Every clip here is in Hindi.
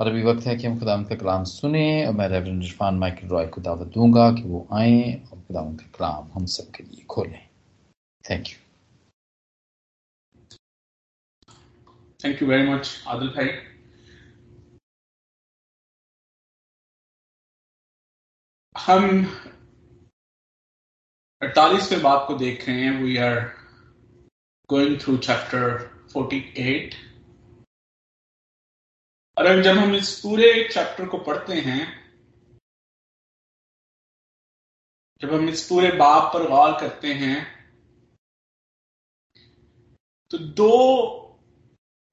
और अभी वक्त है कि हम खुदा का कलाम सुने और मैं रेवरेंड इरफान माइकल रॉय को दावत दूँगा कि वो आए और खुदा का कलाम हम सब के लिए खोलें। Thank you thank you very much Adil भाई हम अड़तालीसवें बाप को देख रहे हैं। We are going through chapter 48 और जब हम इस पूरे चैप्टर को पढ़ते हैं, जब हम इस पूरे बाप पर गौर करते हैं तो दो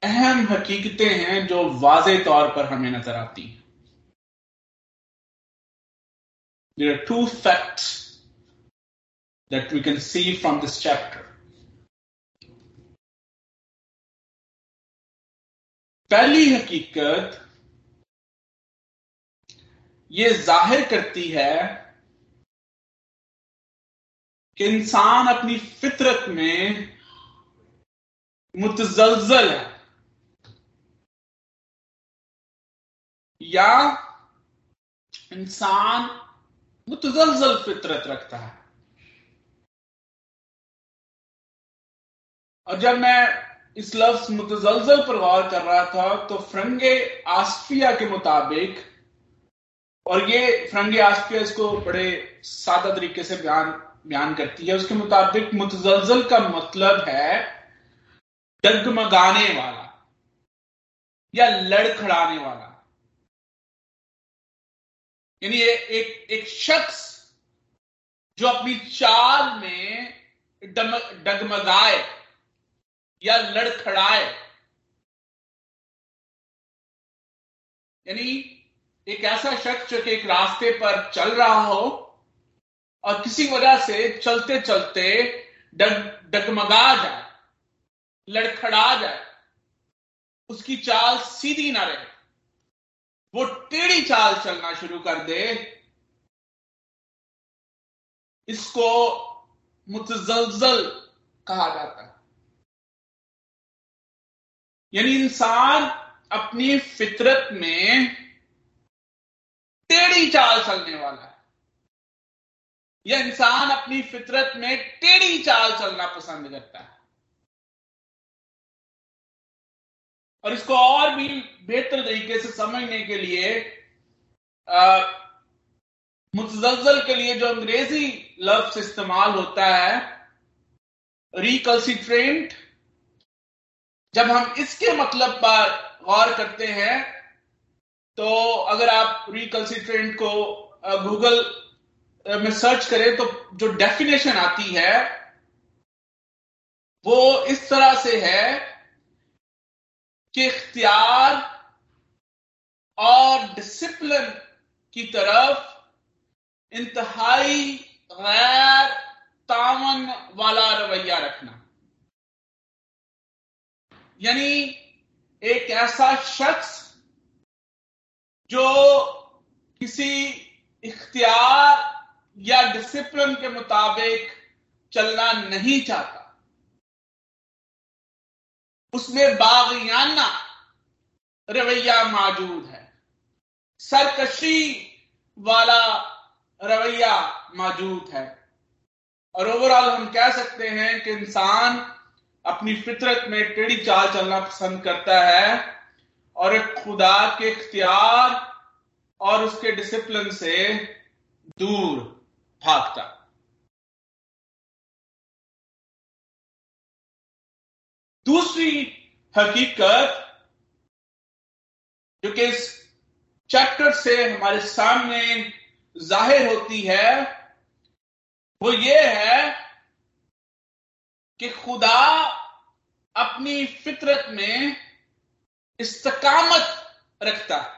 अहम हकीकतें हैं जो वाजे तौर पर हमें नज़र आती हैं There are two facts that we can see from this chapter. पहली हकीकत ये ज़ाहिर करती है कि इंसान अपनी फितरत में मुतजलजल है। या इंसान मुतजलजल फितरत रखता है। और जब मैं इस लफ्ज मुतजलजल पर गौर कर रहा था तो फ्रंगे आसफिया के मुताबिक, और ये फ्रंगे आसफिया इसको बड़े सादा तरीके से बयान बयान करती है। उसके मुताबिक मुतजलजल का मतलब है डगमगाने वाला या लड़खड़ाने वाला। यानी एक एक शख्स जो अपनी चाल में डगमगाए। या लड़खड़ाए। यानी एक ऐसा शख्स जो कि एक रास्ते पर चल रहा हो और किसी वजह से चलते चलते डग, डगमगा जाए, लड़खड़ा जाए, उसकी चाल सीधी ना रहे। वो टेढ़ी चाल चलना शुरू कर दे। इसको मुतजलजल कहा जाता है। यानी इंसान अपनी फितरत में टेढ़ी चाल चलने वाला है। या इंसान अपनी फितरत में टेढ़ी चाल चलना पसंद करता है। और इसको और भी बेहतर तरीके से समझने के लिए मुतजलजल के लिए जो अंग्रेज़ी लफ्ज इस्तेमाल होता है रिकल्सिट्रेंट जब हम इसके मतलब पर गौर करते हैं तो अगर आप रिकल्सिट्रेंट को गूगल में सर्च करें तो जो डेफिनेशन आती है, वो इस तरह से है कि इख्तियार और डिसिप्लिन की तरफ़ इंतहाई गैर तावन वाला रवैया रखना। यानी एक ऐसा शख्स जो किसी इख्तियार या डिसिप्लिन के मुताबिक चलना नहीं चाहता। उसमें बागियाना रवैया मौजूद है। सरकशी वाला रवैया मौजूद है। और ओवरऑल हम कह सकते हैं कि इंसान अपनी फितरत में टेढ़ी चाल चलना पसंद करता है और एक खुदा के इख्तियार और उसके डिसिप्लिन से दूर भागता। दूसरी हकीकत जो कि इस चैप्टर से हमारे सामने ज़ाहिर होती है, वो ये है कि खुदा अपनी फितरत में इस्तकामत रखता है।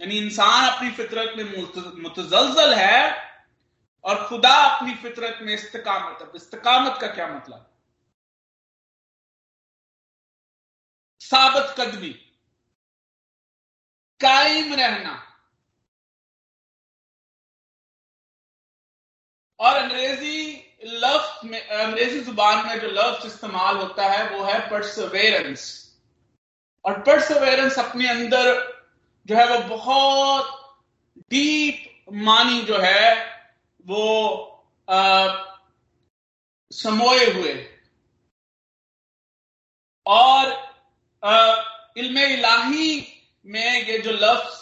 यानी इंसान अपनी फितरत में मुतजलजल है और खुदा अपनी फितरत में इस्तकामत, अब इस्तकामत का क्या मतलब? साबत कदमी, कायम रहना। और अंग्रेज़ी लफ्ज में अंग्रेज़ी ज़ुबान में जो लफ्ज इस्तेमाल होता है वो है परसवेरेंस और परसवेरेंस अपने अंदर जो है वो बहुत डीप मानी जो है वो आ, समोए हुए। और इल्म इलाही में ये जो लफ्ज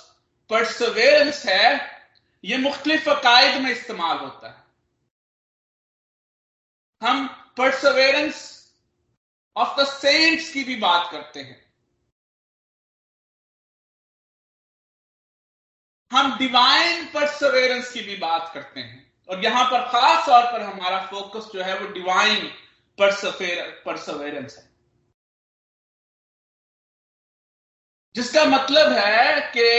परसवेरेंस है ये मुख्तलिफ़ अकायद में इस्तेमाल होता है। हम परसवेरेंस ऑफ़ द सेंट्स की भी बात करते हैं। हम डिवाइन परसवेरेंस की भी बात करते हैं। और यहाँ पर खास तौर पर हमारा फोकस जो है वो डिवाइन परसवेरेंस है। जिसका मतलब है कि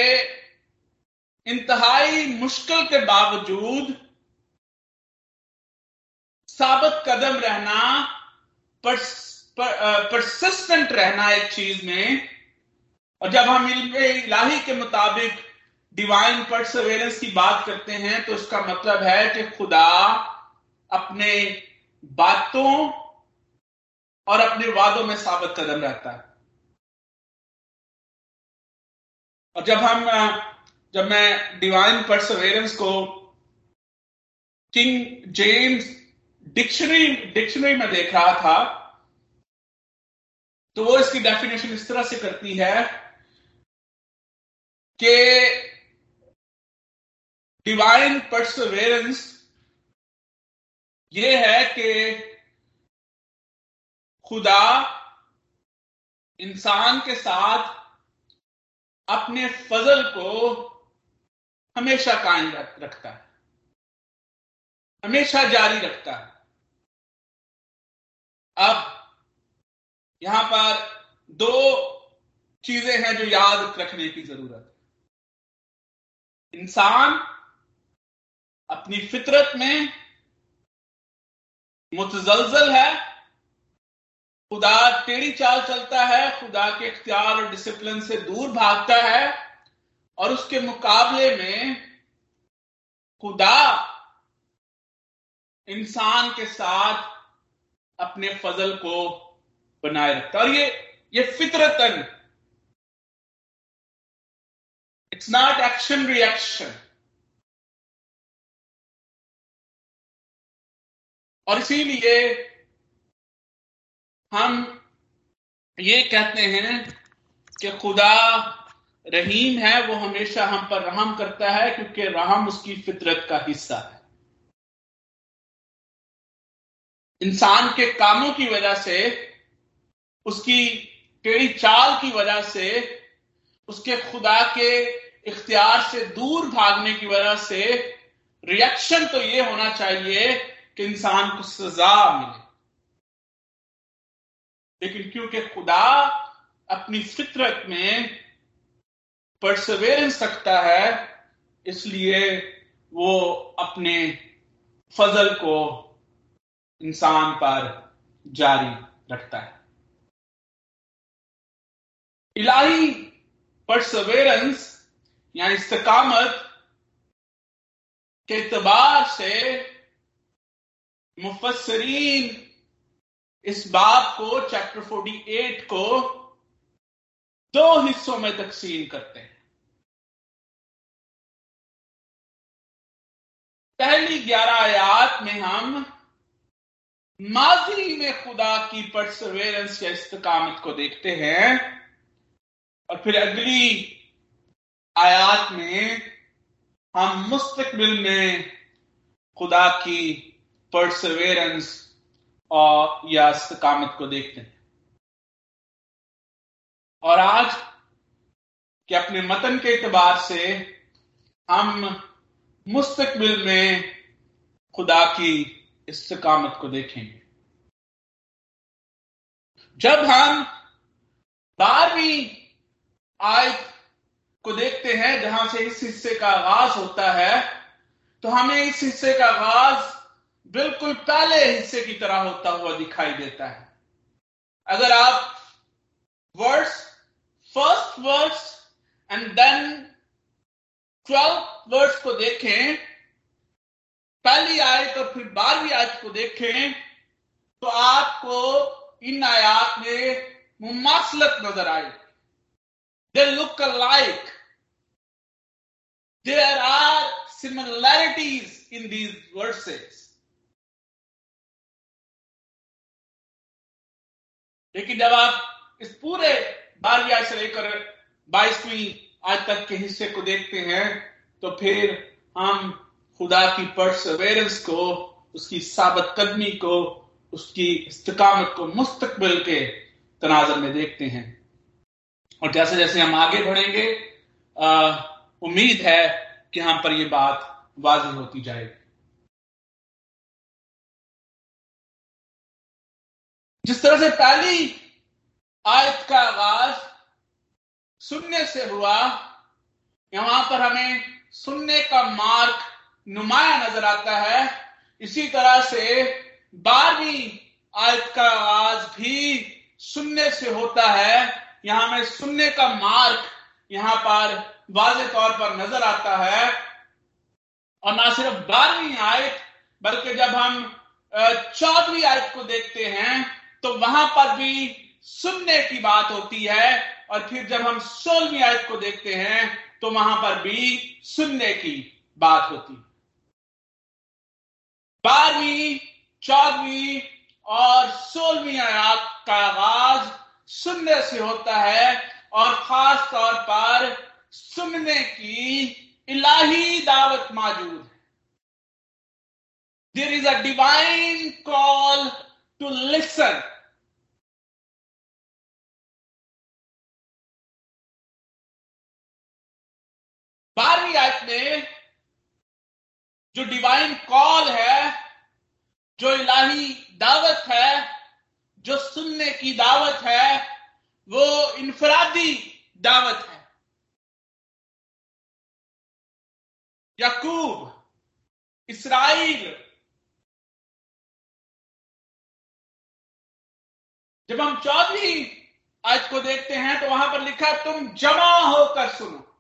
इंतहाई मुश्किल के बावजूद साबित कदम रहना परसिस्टेंट रहना एक चीज़ में। और जब हम इलाही के मुताबिक डिवाइन परसवेरेंस की बात करते हैं तो इसका मतलब है कि खुदा अपने बातों और अपने वादों में साबित कदम रहता है। और जब हम जब मैं डिवाइन परसवेरेंस को किंग जेम्स डिक्शनरी डिक्शनरी में देख रहा था। तो वो इसकी डेफिनेशन इस तरह से करती है कि डिवाइन परसवेरेंस ये है कि खुदा इंसान के साथ अपने फजल को हमेशा कायम रखता है। हमेशा जारी रखता है। अब यहाँ पर दो चीज़ें हैं जो याद रखने की ज़रूरत है। इंसान अपनी फितरत में मुतजलजल है, खुदा टेढ़ी चाल चलता है, खुदा के इख्तियार और डिसिप्लिन से दूर भागता है और उसके मुकाबले में खुदा इंसान के साथ अपने फजल को बनाए रखता और ये ये फितरतन इट्स नॉट एक्शन रिएक्शन और इसीलिए हम ये कहते हैं कि खुदा रहीम है, वो हमेशा हम पर रहम करता है, क्योंकि रहम उसकी फितरत का हिस्सा है। इंसान के कामों की वजह से, उसकी टेढ़ी चाल की वजह से, उसके खुदा के इख्तियार से दूर भागने की वजह से रिएक्शन तो ये होना चाहिए कि इंसान को सजा मिले। लेकिन क्योंकि खुदा अपनी फितरत में परसवेरेंस रखता है, इसलिए वो अपने फजल को इंसान पर जारी रखता है। इलाही परसवेरेंस या इस्तकामत के एतबार से मुफसरीन इस बात को चैप्टर 48 को दो हिस्सों में तकसीम करते हैं। पहली ग्यारह आयात में हम माजी में खुदा की परसवेरेंस या इस्तकामत को देखते हैं और फिर अगली आयात में हम मुस्तकबिल में खुदा की परसवेरेंस और या इस्तकामत को देखते हैं। और आज के अपने मतन के एतबार से हम मुस्तकबिल में खुदा की इस्तकामत को देखेंगे। जब हम बारहवीं आयत को देखते हैं, जहाँ से इस हिस्से का आगाज़ होता है तो हमें इस हिस्से का आगाज़ बिल्कुल पहले हिस्से की तरह होता हुआ दिखाई देता है। अगर आप verse first verse and then twelfth verse को देखें पहली आयत और फिर बारहवीं आयत को देखें तो आपको इन आयात में मुमासलत नज़र आए they look alike. There are similarities in these verses. लेकिन जब आप इस पूरे बारहवीं आय से लेकर बाईसवीं आज तक के हिस्से को देखते हैं तो फिर हम खुदा की परसवेरेंस को, उसकी साबत कदमी को, उसकी इस्तकामत को मुस्तकबिल के तनाजर में देखते हैं। और जैसे जैसे हम आगे बढ़ेंगे उम्मीद है कि हम पर यह बात वाजी होती जाएगी। जिस तरह से पहली आयत का आगाज़ सुनने से हुआ, यहाँ पर हमें सुनने का मार्ग नुमाया नज़र आता है। इसी तरह से बारहवीं आयत का आगाज़ भी सुनने से होता है। यहाँ में सुनने का मार्ग यहाँ पर वाज तौर पर नज़र आता है। और ना सिर्फ़ बारहवीं आयत, बल्कि जब हम चौदहवीं आयत को देखते हैं तो वहाँ पर भी सुनने की बात होती है। और फिर जब हम सोलहवीं आयत को देखते हैं तो वहाँ पर भी सुनने की बात होती बारहवीं, चौदहवीं और सोलहवीं आयात का आगाज़ सुनने से होता है और खास तौर पर सुनने की इलाही दावत मौजूद है। There is a divine call to listen बारहवीं जो डिवाइन कॉल है, जो इलाही दावत है, जो सुनने की दावत है, वो इनफरादी दावत है। यकूब, इसराइल, जब हम चौदहवीं आज को देखते हैं तो वहाँ पर लिखा तुम जमा होकर सुनो।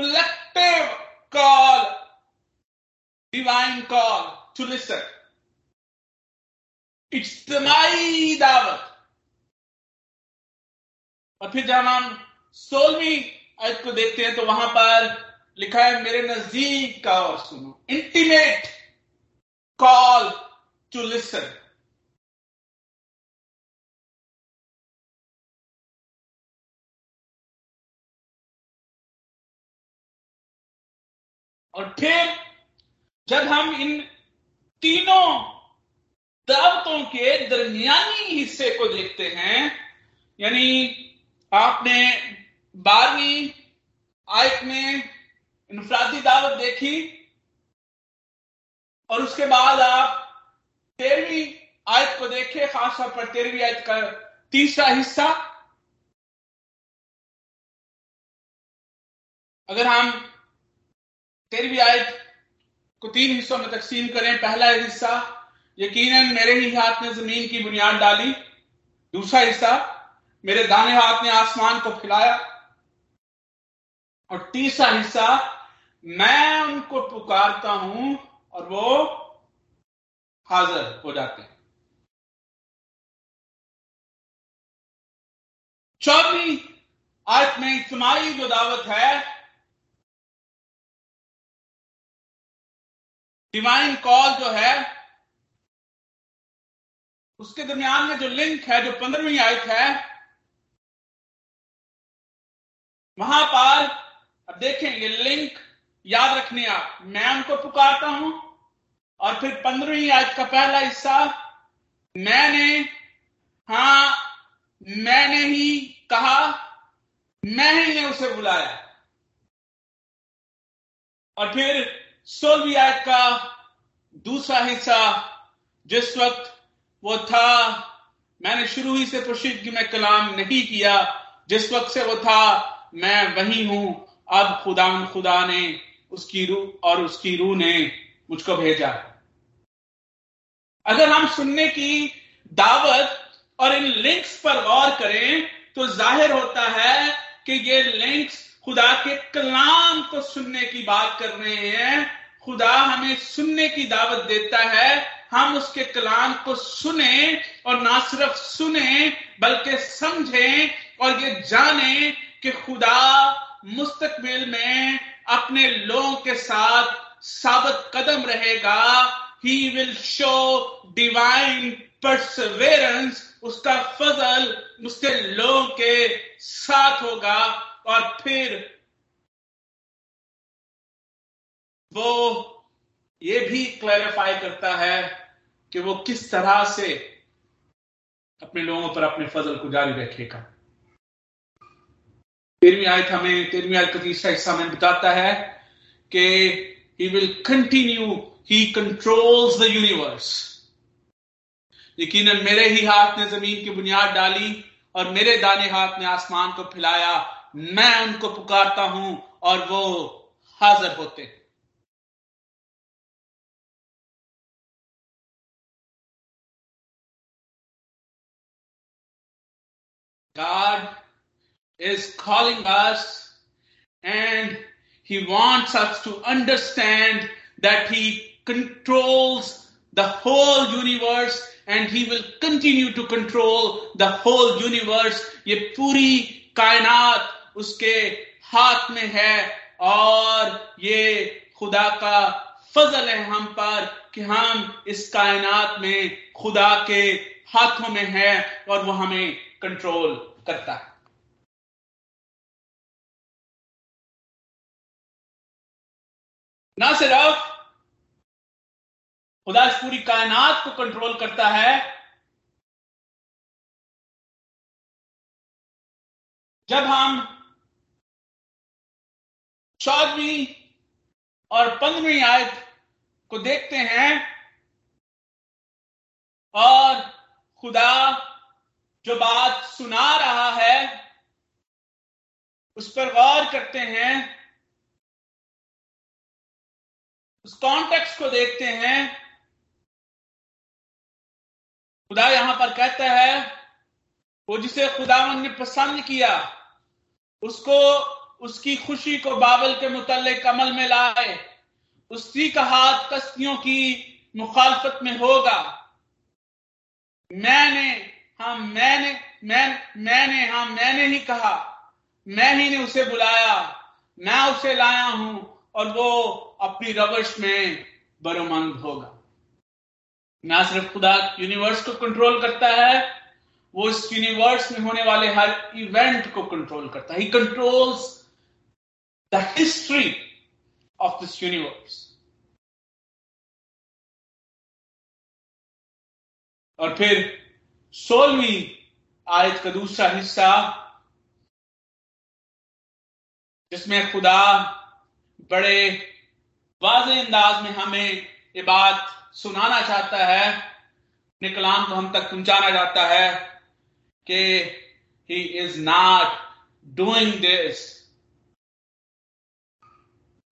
Collective call, divine call to listen. इज्तमाही दावत और फिर जब हम सोलवी आयत को देखते हैं तो वहाँ पर लिखा है मेरे नज़दीक का और सुनो। इंटीमेट कॉल टू लिसन और फिर जब हम इन तीनों दावतों के दरमियानी हिस्से को देखते हैं, यानी आपने बारहवीं आयत में इनफरादी दावत देखी, और उसके बाद आप तेरहवीं आयत को देखे, खासतौर पर तेरहवीं आयत का तीसरा हिस्सा। अगर हम तेरहवीं आयत को तीन हिस्सों में तकसीम करें। पहला हिस्सा, यकीनन मेरे ही हाथ ने ज़मीन की बुनियाद डाली। दूसरा हिस्सा, मेरे दाने हाथ ने आसमान को फैलाया और तीसरा हिस्सा, मैं उनको पुकारता हूँ और वो हाजिर हो जाते हैं। चौदहवीं आयत में इज्तमाही जो दावत है डिवाइन कॉल जो है, उसके दरमियान में जो लिंक है, जो पंद्रहवीं आयत है वहाँ पर अब देखें ये लिंक याद रखने आप। मैं उनको पुकारता हूँ, और फिर पंद्रहवीं आयत का पहला हिस्सा, मैंने, हाँ, मैंने ही कहा मैं ही उसे बुलाया। और फिर सोलहवीं आयत का दूसरा हिस्सा जिस वक्त वो था, मैंने शुरू ही से की में कलाम नहीं किया। जिस वक्त से वो था, मैं वही हूँ। अब खुदा खुदा ने उसकी रूह और उसकी रूह ने मुझको भेजा। अगर हम सुनने की दावत और इन लिंक्स पर गौर करें तो ज़ाहिर होता है कि ये लिंक्स खुदा के कलाम को सुनने की बात कर रहे हैं। खुदा हमें सुनने की दावत देता है। हम उसके कलाम को सुने और ना सिर्फ़ सुने, बल्कि समझें और ये जाने कि खुदा मुस्तकबिल में अपने लोगों के साथ साबित कदम रहेगा। He will show divine perseverance उसका फजल उसके लोगों के साथ होगा। और फिर वो ये भी क्लैरिफाई करता है कि वो किस तरह से अपने लोगों पर अपने फजल को जारी रखेगा। तेरहवीं आयत हमें, तेरहवीं आयत का तीसरा हिस्सा हमें बताता है कि he will continue he controls the universe यकीनन मेरे ही हाथ ने ज़मीन की बुनियाद डाली और मेरे दाने हाथ ने आसमान को फैलाया। मैं उनको पुकारता हूँ और वो हाजिर होते हैं God is calling us and He wants us to understand that He controls the whole universe and He will continue to control the whole universe. ये पूरी कायनात उसके हाथ में है और ये खुदा का फजल है हम पर कि हम इस कायनात में खुदा के हाथों में है और वो हमें कंट्रोल करता है। ना सिर्फ़ खुदा इस पूरी कायनात को कंट्रोल करता है, जब हम चौदहवीं और पंद्रहवीं आयत को देखते हैं। और खुदा जो बात सुना रहा है, उस पर गौर करते हैं। उस कॉन्टेक्स्ट को देखते हैं। खुदा यहाँ पर कहता है, वो जिसे खुदावन ने पसंद किया, उसको उसकी खुशी को बाबल के मुतल अमल में लाए। उसी का हाथ कस्तियों की मुखालफत में होगा। मैंने हाँ मैंने मैं मैंने हाँ मैंने ही कहा। मैं ही ने उसे बुलाया। मैं उसे लाया हूँ और वो अपनी रवश में बरोमंद होगा। ना सिर्फ़ खुदा यूनिवर्स को कंट्रोल करता है, वो इस यूनिवर्स में होने वाले हर इवेंट को कंट्रोल करता है। He controls the history of this universe और फिर सोलहवीं आयत का दूसरा हिस्सा, जिसमें खुदा बड़े वाज अंदाज में हमें ये बात सुनाना चाहता है, अपने कलाम को हम तक पहुंचाना चाहता है कि he is not doing this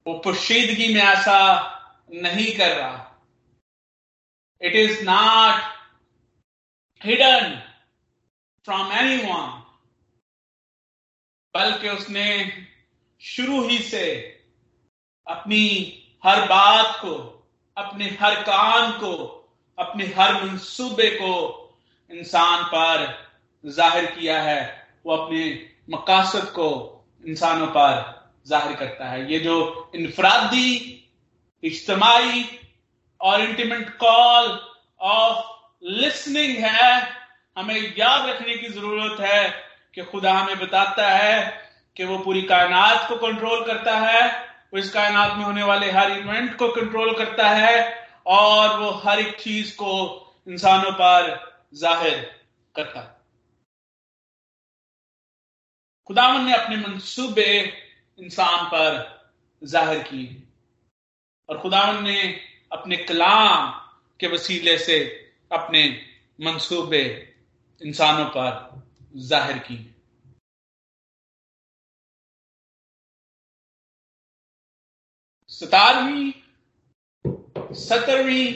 वो पोशीदगी में ऐसा नहीं कर रहा। It is not hidden from anyone बल्कि उसने शुरू ही से अपनी हर बात को, अपने हर काम को, अपने हर मंसूबे को इंसान पर ज़ाहिर किया है। वो अपने मकासद को इंसानों पर ज़ाहिर करता है। ये जो इनफरादी, इज्तमाही और इंटीमेंट कॉल ऑफ़ लिसनिंग है, हमें याद रखने की ज़रूरत है कि खुदा हमें बताता है कि वो पूरी कायनात को कंट्रोल करता है, वो इस कायनात में होने वाले हर इवेंट को कंट्रोल करता है और वो हर एक चीज़ को इंसानों पर ज़ाहिर करता है। खुदावन ने अपने मंसूबे इंसान पर ज़ाहिर किए और खुदा ने अपने कलाम के वसीले से अपने मंसूबे इंसानों पर ज़ाहिर की। सतारवीं सत्रहवीं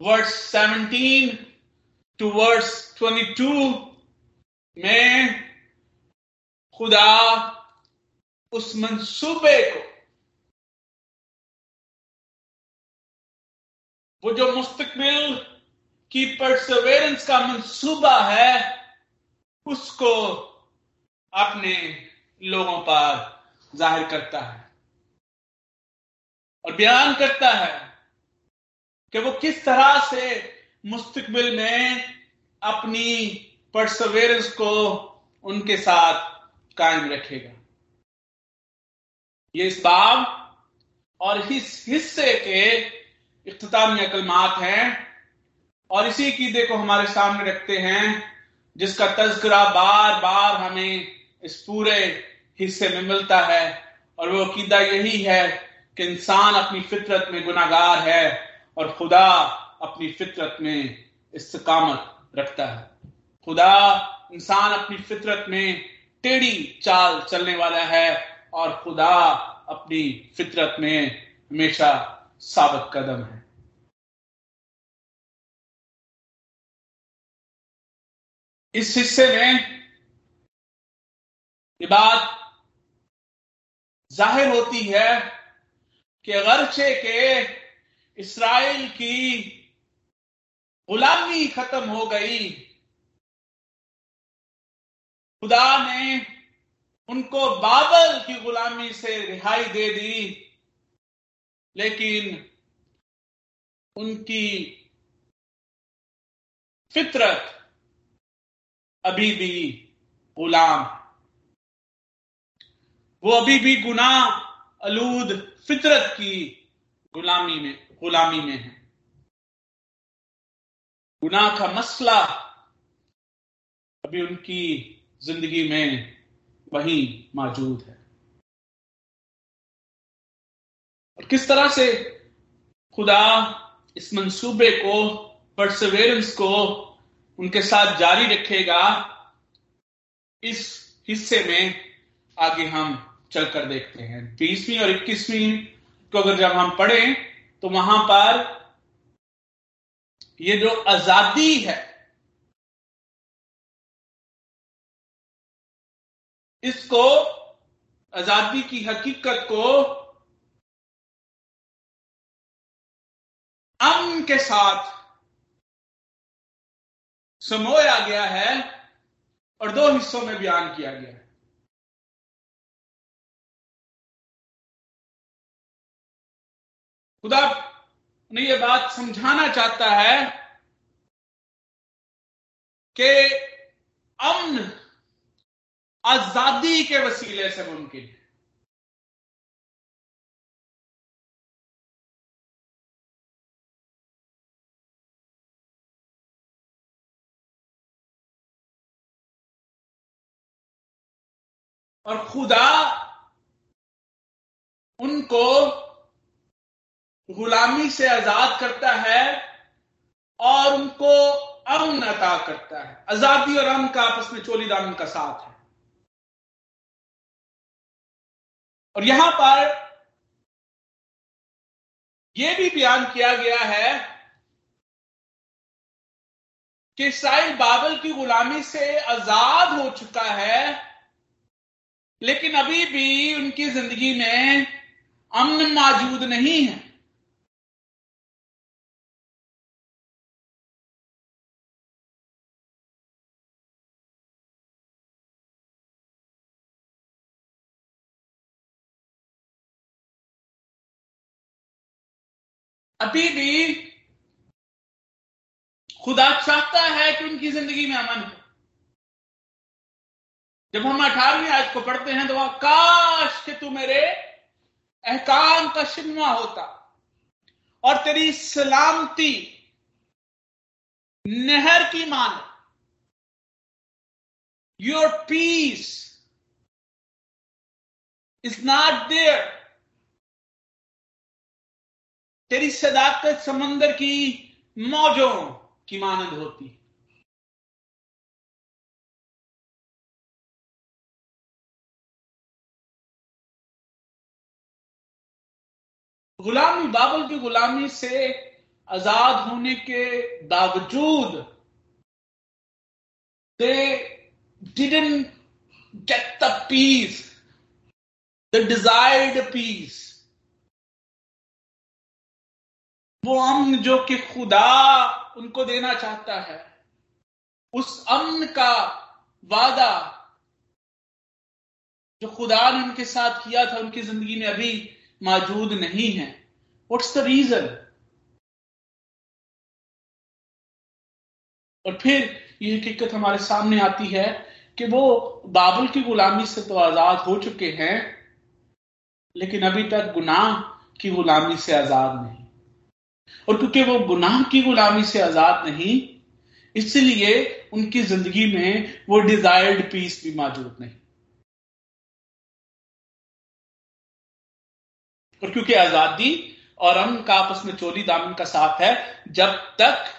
verse seventeen to verse twenty two में खुदा उस मंसूबे को, वो जो मुस्तकबिल की परसवेरेंस का मंसूबा है, उसको अपने लोगों पर ज़ाहिर करता है और बयान करता है कि वो किस तरह से मुस्तकबिल में अपनी परसवेरेंस को उनके साथ कायम रखेगा। ये इस बाब और इस हिस्से के इख्तामी अकलमात हैं और इसी कीदे को हमारे सामने रखते हैं, जिसका तस्करा बार बार हमें इस पूरे हिस्से में मिलता है। और वो अकीदा यही है कि इंसान अपनी फितरत में गुनागार है और खुदा अपनी फितरत में इस्तकामत रखता है। खुदा इंसान अपनी फितरत में टेढ़ी चाल चलने वाला है और खुदा अपनी फितरत में हमेशा साबित कदम है। इस हिस्से में ये बात ज़ाहिर होती है कि अगरचे के इसराइल की गुलामी खत्म हो गई। खुदा ने उनको बाबल की गुलामी से रिहाई दे दी, लेकिन उनकी फितरत अभी भी गुलाम वो अभी भी गुना अलूद, फितरत की गुलामी में गुलामी में है। गुनाह का मसला अभी उनकी ज़िंदगी में वही मौजूद है। और किस तरह से खुदा इस मंसूबे को परसवेरेंस को उनके साथ जारी रखेगा, इस हिस्से में आगे हम चलकर देखते हैं। बीसवीं और इक्कीसवीं को अगर जब हम पढ़ें तो वहाँ पर ये जो आज़ादी है इसको, आज़ादी की हकीकत को अमन के साथ समोया गया है और दो हिस्सों में बयान किया गया है। खुदा ने यह बात समझाना चाहता है कि अमन आज़ादी के वसीले से मुमकिन है। और खुदा उनको गुलामी से आज़ाद करता है और उनको अमन अता करता है। आज़ादी और अमन का आपस में चोली दामन का साथ है। और यहाँ पर यह भी बयान किया गया है कि इसराइल बाबल की गुलामी से आज़ाद हो चुका है, लेकिन अभी भी उनकी ज़िंदगी में अमन मौजूद नहीं है। अभी भी खुदा चाहता है कि उनकी ज़िंदगी में अमन हो। जब हम अठारहवीं आज को पढ़ते हैं तो वह काश के तू मेरे अहकाम का शिनवा होता और तेरी सलामती नहर की मान your peace is not there तेरी सदाकत समंदर की मौजों की मानद होती गुलामी बाबल की गुलामी से आज़ाद होने के बावजूद दे didn't get the peace, the desired peace. वो अमन जो कि खुदा उनको देना चाहता है, उस अमन का वादा जो खुदा ने उनके साथ किया था, उनकी ज़िंदगी में अभी मौजूद नहीं है। व्हाट्स द रीजन और फिर ये हकीकत हमारे सामने आती है कि वो बाबुल की गुलामी से तो आज़ाद हो चुके हैं, लेकिन अभी तक गुनाह की गुलामी से आज़ाद नहीं। और क्योंकि वो गुनाह की गुलामी से आज़ाद नहीं, इसलिए उनकी ज़िंदगी में वो डिजायर्ड पीस भी मौजूद नहीं। और क्योंकि आज़ादी और अमन का आपस में चोली दामन का साथ है, जब तक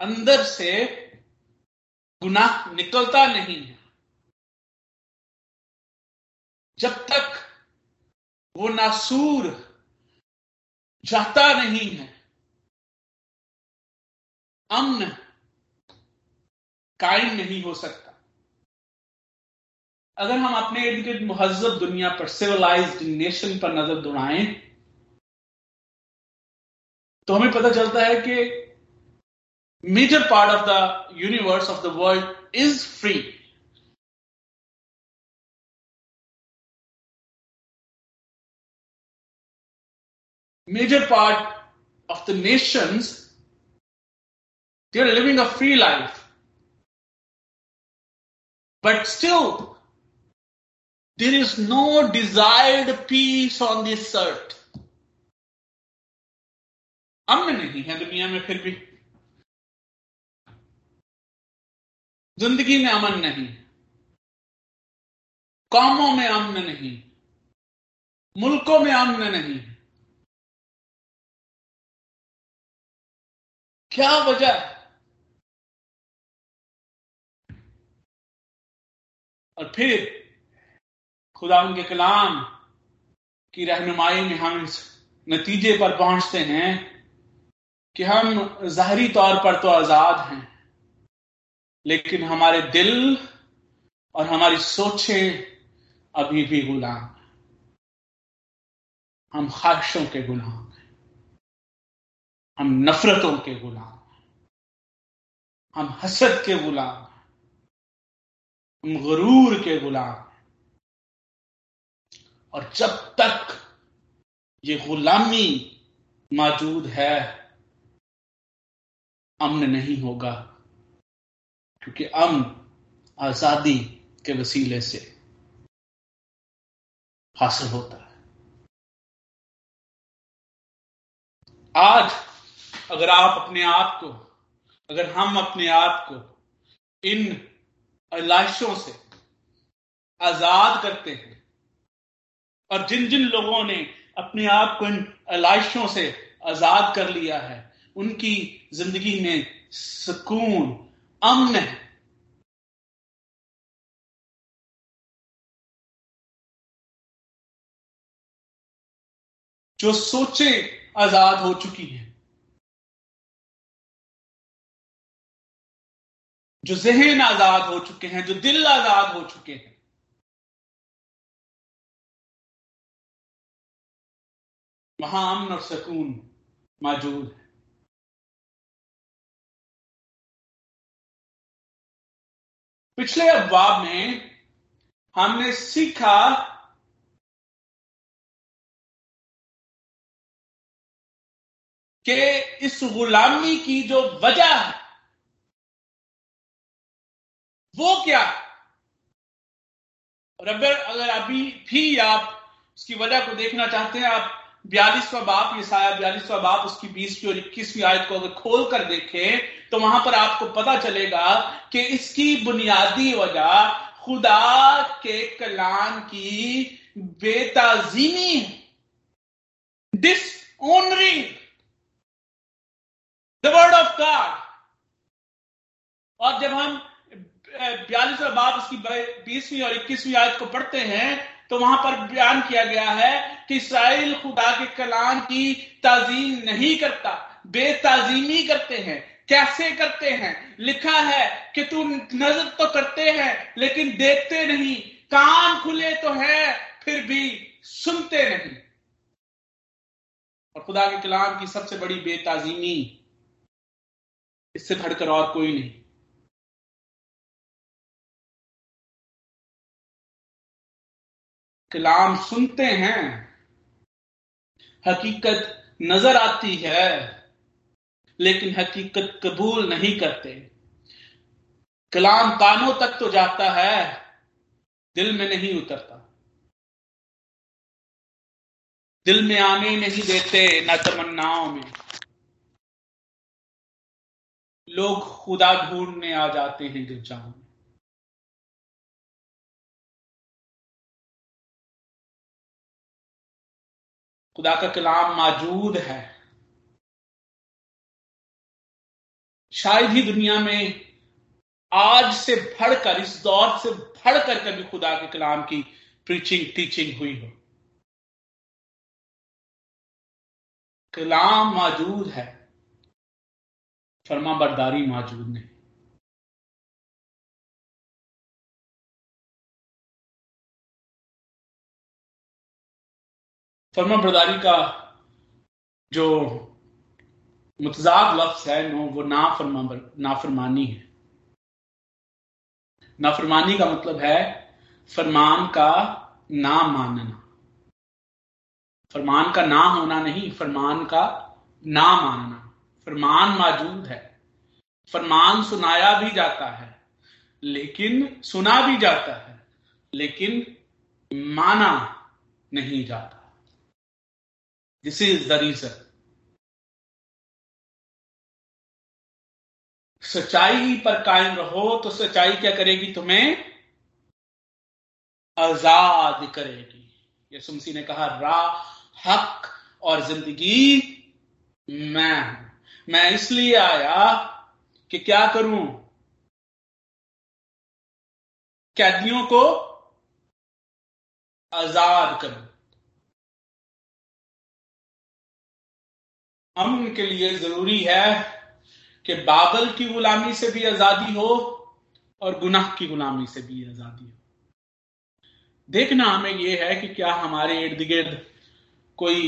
अंदर से गुनाह निकलता नहीं है, जब तक वो नासूर जाता नहीं है। अमन कायम नहीं हो सकता। अगर हम अपने इर्द गिर्द महजब दुनिया पर सिविलाइज्ड नेशन पर नज़र दौड़ाएँ तो हमें पता चलता है कि major part of the universe of the world is free major part of the nations they are living a free life but still There is no desired peace on this earth. अमन नहीं है दुनिया में फिर भी जिंदगी में अमन नहीं कामों में अमन नहीं मुल्कों में अमन नहीं क्या वजह? और फिर खुदा उनके कलाम की रहनुमाई में हम इस नतीजे पर पहुँचते हैं कि हम जाहरी तौर पर तो आज़ाद हैं, लेकिन हमारे दिल और हमारी सोचें अभी भी गुलाम। हम ख्वाहिशों के गुलाम। हम नफरतों के गुलाम, हम हसद के गुलाम, हम गरूर के गुलाम। और जब तक ये गुलामी मौजूद है, अमन नहीं होगा, क्योंकि अमन आज़ादी के वसीले से हासिल होता है। आज अगर आप अपने आप को, अगर हम अपने आप को इन अलाइशों से आज़ाद करते हैं, और जिन जिन लोगों ने अपने आप को इन अलाइशों से आज़ाद कर लिया है, उनकी ज़िंदगी में सुकून, अमन है। जो सोचे आज़ाद हो चुकी हैं जो जहन आज़ाद हो चुके हैं, जो दिल आज़ाद हो चुके हैं। वहाँ अमन और सुकून मौजूद है। पिछले अफवाब में हमने सीखा कि इस गुलामी की जो वजह है वो क्या और अगर अगर अभी भी आप उसकी वजह को देखना चाहते हैं, आप बयालीसवा बाप ये साया बयालीसवा बाप, उसकी बीसवीं और इक्कीसवीं आयत को अगर खोल कर देखें तो वहाँ पर आपको पता चलेगा कि इसकी बुनियादी वजह खुदा के कलाम की बेताजीमी dishonouring the word of God और जब हम बयालीसवा बाप उसकी बीसवीं और इक्कीसवीं आयत को पढ़ते हैं तो वहाँ पर बयान किया गया है कि इसराइल खुदा के कलाम की ताजीम नहीं करता, बेताजीमी करते हैं। कैसे करते हैं? लिखा है कि तू नज़र तो करते हैं, लेकिन देखते नहीं। कान खुले तो है, फिर भी सुनते नहीं। और खुदा के कलाम की सबसे बड़ी बेताजीमी, इससे बढ़कर और कोई नहीं। कलाम सुनते हैं, हकीकत नज़र आती है, लेकिन हकीकत कबूल नहीं करते। कलाम कानों तक तो जाता है, दिल में नहीं उतरता। दिल में आने नहीं देते न तमन्नाओं में। लोग खुदा ढूँढने आ जाते हैं गिरजाओं खुदा का कलाम मौजूद है। शायद ही दुनिया में आज से बढ़कर, इस दौर से बढ़कर कभी खुदा के कलाम की प्रीचिंग टीचिंग हुई हो। कलाम मौजूद है फर्मा बरदारी मौजूद नहीं। फर्मा बरदारी का जो मुतजाद लफ्ज है, नो, वो ना फरमा नाफरमानी है। नाफरमानी का मतलब है फरमान का ना मानना। फरमान का ना होना नहीं, फरमान का ना मानना। फरमान मौजूद है। फरमान सुनाया भी जाता है, लेकिन सुना भी जाता है, लेकिन माना नहीं जाता। दिस इज़ द रीजन सच्चाई पर कायम रहो तो सच्चाई क्या करेगी तुम्हें? आज़ाद करेगी। यसु मसीह ने कहा राह हक और ज़िंदगी मैं मैं इसलिए आया कि क्या करूँ? कैदियों को आज़ाद करूँ। अमन के लिए ज़रूरी है कि बाबल की गुलामी से भी आज़ादी हो और गुनाह की गुलामी से भी आज़ादी हो। देखना हमें यह है कि क्या हमारे इर्द गिर्द कोई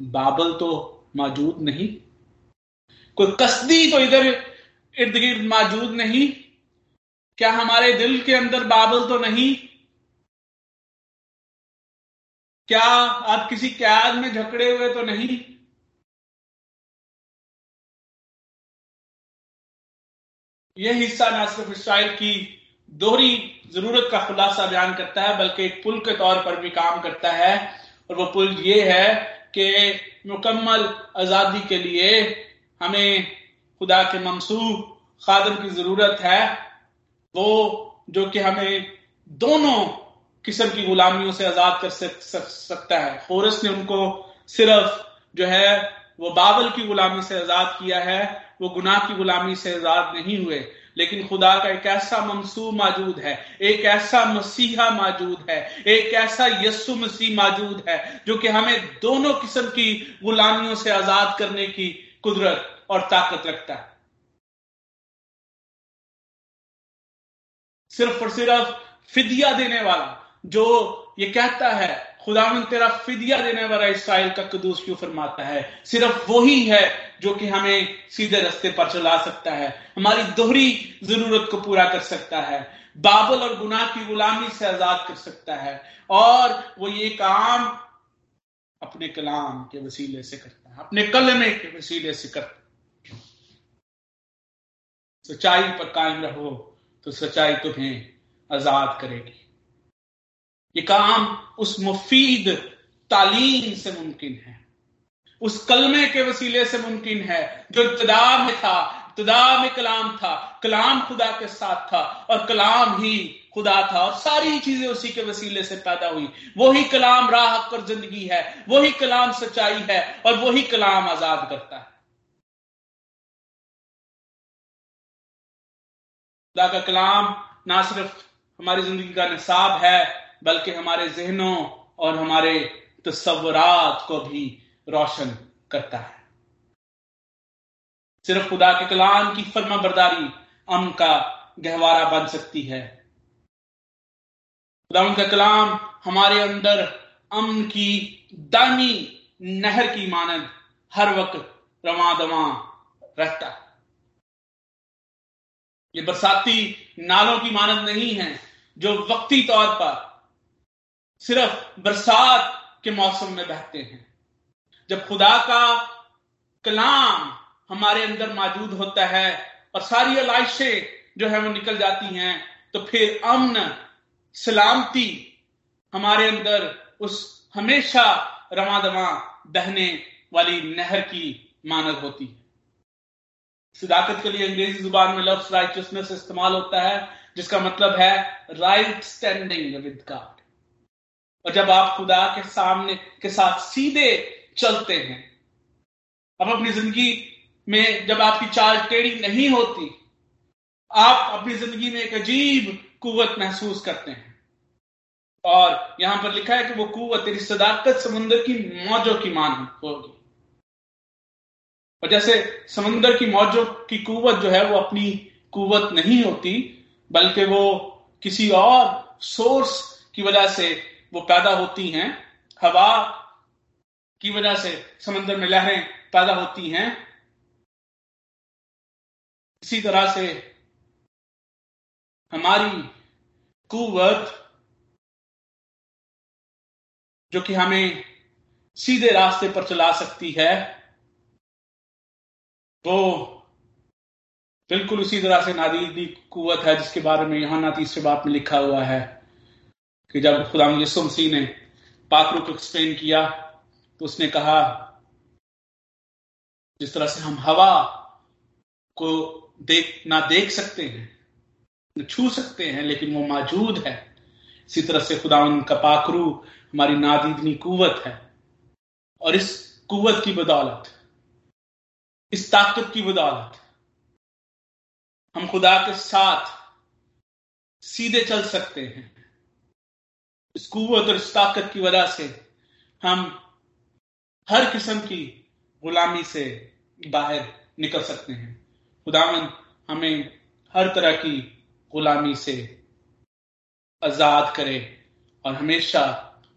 बाबल तो मौजूद नहीं? कोई कसदी तो इधर इर्द गिर्द मौजूद नहीं? क्या हमारे दिल के अंदर बाबल तो नहीं? क्या आप किसी कैद में झकड़े हुए तो नहीं? यह हिस्सा ना सिर्फ़ इसराइल की दोहरी ज़रूरत का खुलासा बयान करता है बल्कि एक पुल के तौर पर भी काम करता है। और वो पुल ये है कि मुकम्मल आज़ादी के लिए हमें खुदा के ममसूब खादम की ज़रूरत है। वो जो कि हमें दोनों किस्म की गुलामियों से आज़ाद कर सक, सक, सकता है। होरस ने उनको सिर्फ़ जो है वो बाबल की गुलामी से आज़ाद किया है, वो गुनाह की गुलामी से आज़ाद नहीं हुए। लेकिन खुदा का एक ऐसा मंसूब मौजूद है, एक ऐसा मसीहा मौजूद है, एक ऐसा यस्सु मसीह मौजूद है, जो कि हमें दोनों किस्म की गुलामियों से आज़ाद करने की कुदरत और ताकत रखता है। सिर्फ़ और सिर्फ़ फिदिया देने वाला, जो ये कहता है खुदा तेरा फिदिया देने वाला इसराइल का कदूस क्यों फरमाता है? सिर्फ़ वही है जो कि हमें सीधे रस्ते पर चला सकता है। हमारी दोहरी ज़रूरत को पूरा कर सकता है। बाबल और गुनाह की गुलामी से आज़ाद कर सकता है। और वो ये काम अपने कलाम के वसीले से करता है। अपने कलमे के वसीले से करता है। सच्चाई पर कायम रहो तो सच्चाई तुम्हें आज़ाद करेगी। ये काम उस मुफीद तालीम से मुमकिन है। उस कलमे के वसीले से मुमकिन है, जो इब्तदा में था, इब्तदा में कलाम था, कलाम खुदा के साथ था, और कलाम ही खुदा था, और सारी चीज़ें उसी के वसीले से पैदा हुई। वही कलाम राह कर ज़िंदगी है, वही कलाम सच्चाई है, और वही कलाम आज़ाद करता है। खुदा का कलाम ना सिर्फ़ हमारी ज़िंदगी का निसाब है बल्कि हमारे जहनों और हमारे तस्वरात को भी रोशन करता है। सिर्फ़ खुदा के कलाम की फर्मा बरदारी अम का गहवारा बन सकती है। खुदा का कलाम हमारे अंदर अमन की दानी नहर की मानद हर वक्त रवा दवा रहता है। ये बरसाती नालों की मानद नहीं है, जो वक्ती तौर पर सिर्फ़ बरसात के मौसम में बहते हैं। जब खुदा का कलाम हमारे अंदर मौजूद होता है और सारी अलाइशें जो है वो निकल जाती हैं तो फिर अमन, सलामती हमारे अंदर उस हमेशा रवा दवा बहने वाली नहर की मानद होती है। सदाकत के लिए अंग्रेज़ी ज़ुबान में लफ्स राइचसनेस इस्तेमाल होता है, जिसका मतलब है राइट स्टैंडिंग विद गॉड और जब आप खुदा के सामने, के साथ सीधे चलते हैं अब अपनी ज़िंदगी में जब आपकी चाल टेढ़ी नहीं होती, आप अपनी ज़िंदगी में एक अजीब कुवत महसूस करते हैं। और यहाँ पर लिखा है कि वो कुवत तेरी सदाकत समुद्र की मौजों की मान होगी। और जैसे समुद्र की मौजों की कुवत जो है वो अपनी कुवत नहीं होती, बल्कि वो किसी और सोर्स की वजह से वो पैदा होती हैं, हवा की वजह से समुद्र में लहरें पैदा होती हैं, इसी तरह से हमारी कुवत, जो कि हमें सीधे रास्ते पर चला सकती है, वो बिल्कुल उसी तरह से नादीदी कुवत है, जिसके बारे में यहाँ तीसरे बात में लिखा हुआ है। कि जब खुदा यसु मसीह ने पाकरू को एक्सप्लेन किया तो उसने कहा, जिस तरह से हम हवा को देख, ना देख सकते हैं छू सकते हैं, लेकिन वो मौजूद है। इसी तरह से खुदा का पाखरू हमारी नादीदनी कुवत है। और इस कुवत की बदौलत, इस ताकत की बदौलत, हम खुदा के साथ सीधे चल सकते हैं। इस कुत और इस ताकत की वजह से हम हर किस्म की गुलामी से बाहर निकल सकते हैं। खुदावन, हमें हर तरह की गुलामी से आज़ाद करे और हमेशा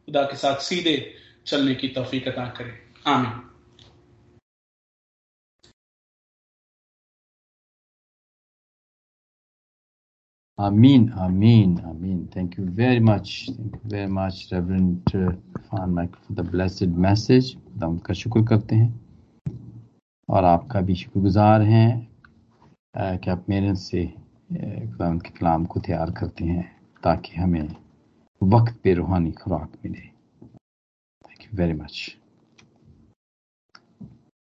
खुदा के साथ सीधे चलने की तोफीक अता करे। आमीन। Amin, Amin, Amin. Thank you very much. Thank you very much, Reverend Fan Michael, for the blessed message. खुदा उनका शुक्र करते हैं और आपका भी शुक्रगुजार हैं कि आप मेरे से खुदा उनके कलाम को तैयार करते हैं ताकि हमें वक्त पे रूहानी खुराक मिले थैंक यू वेरी मच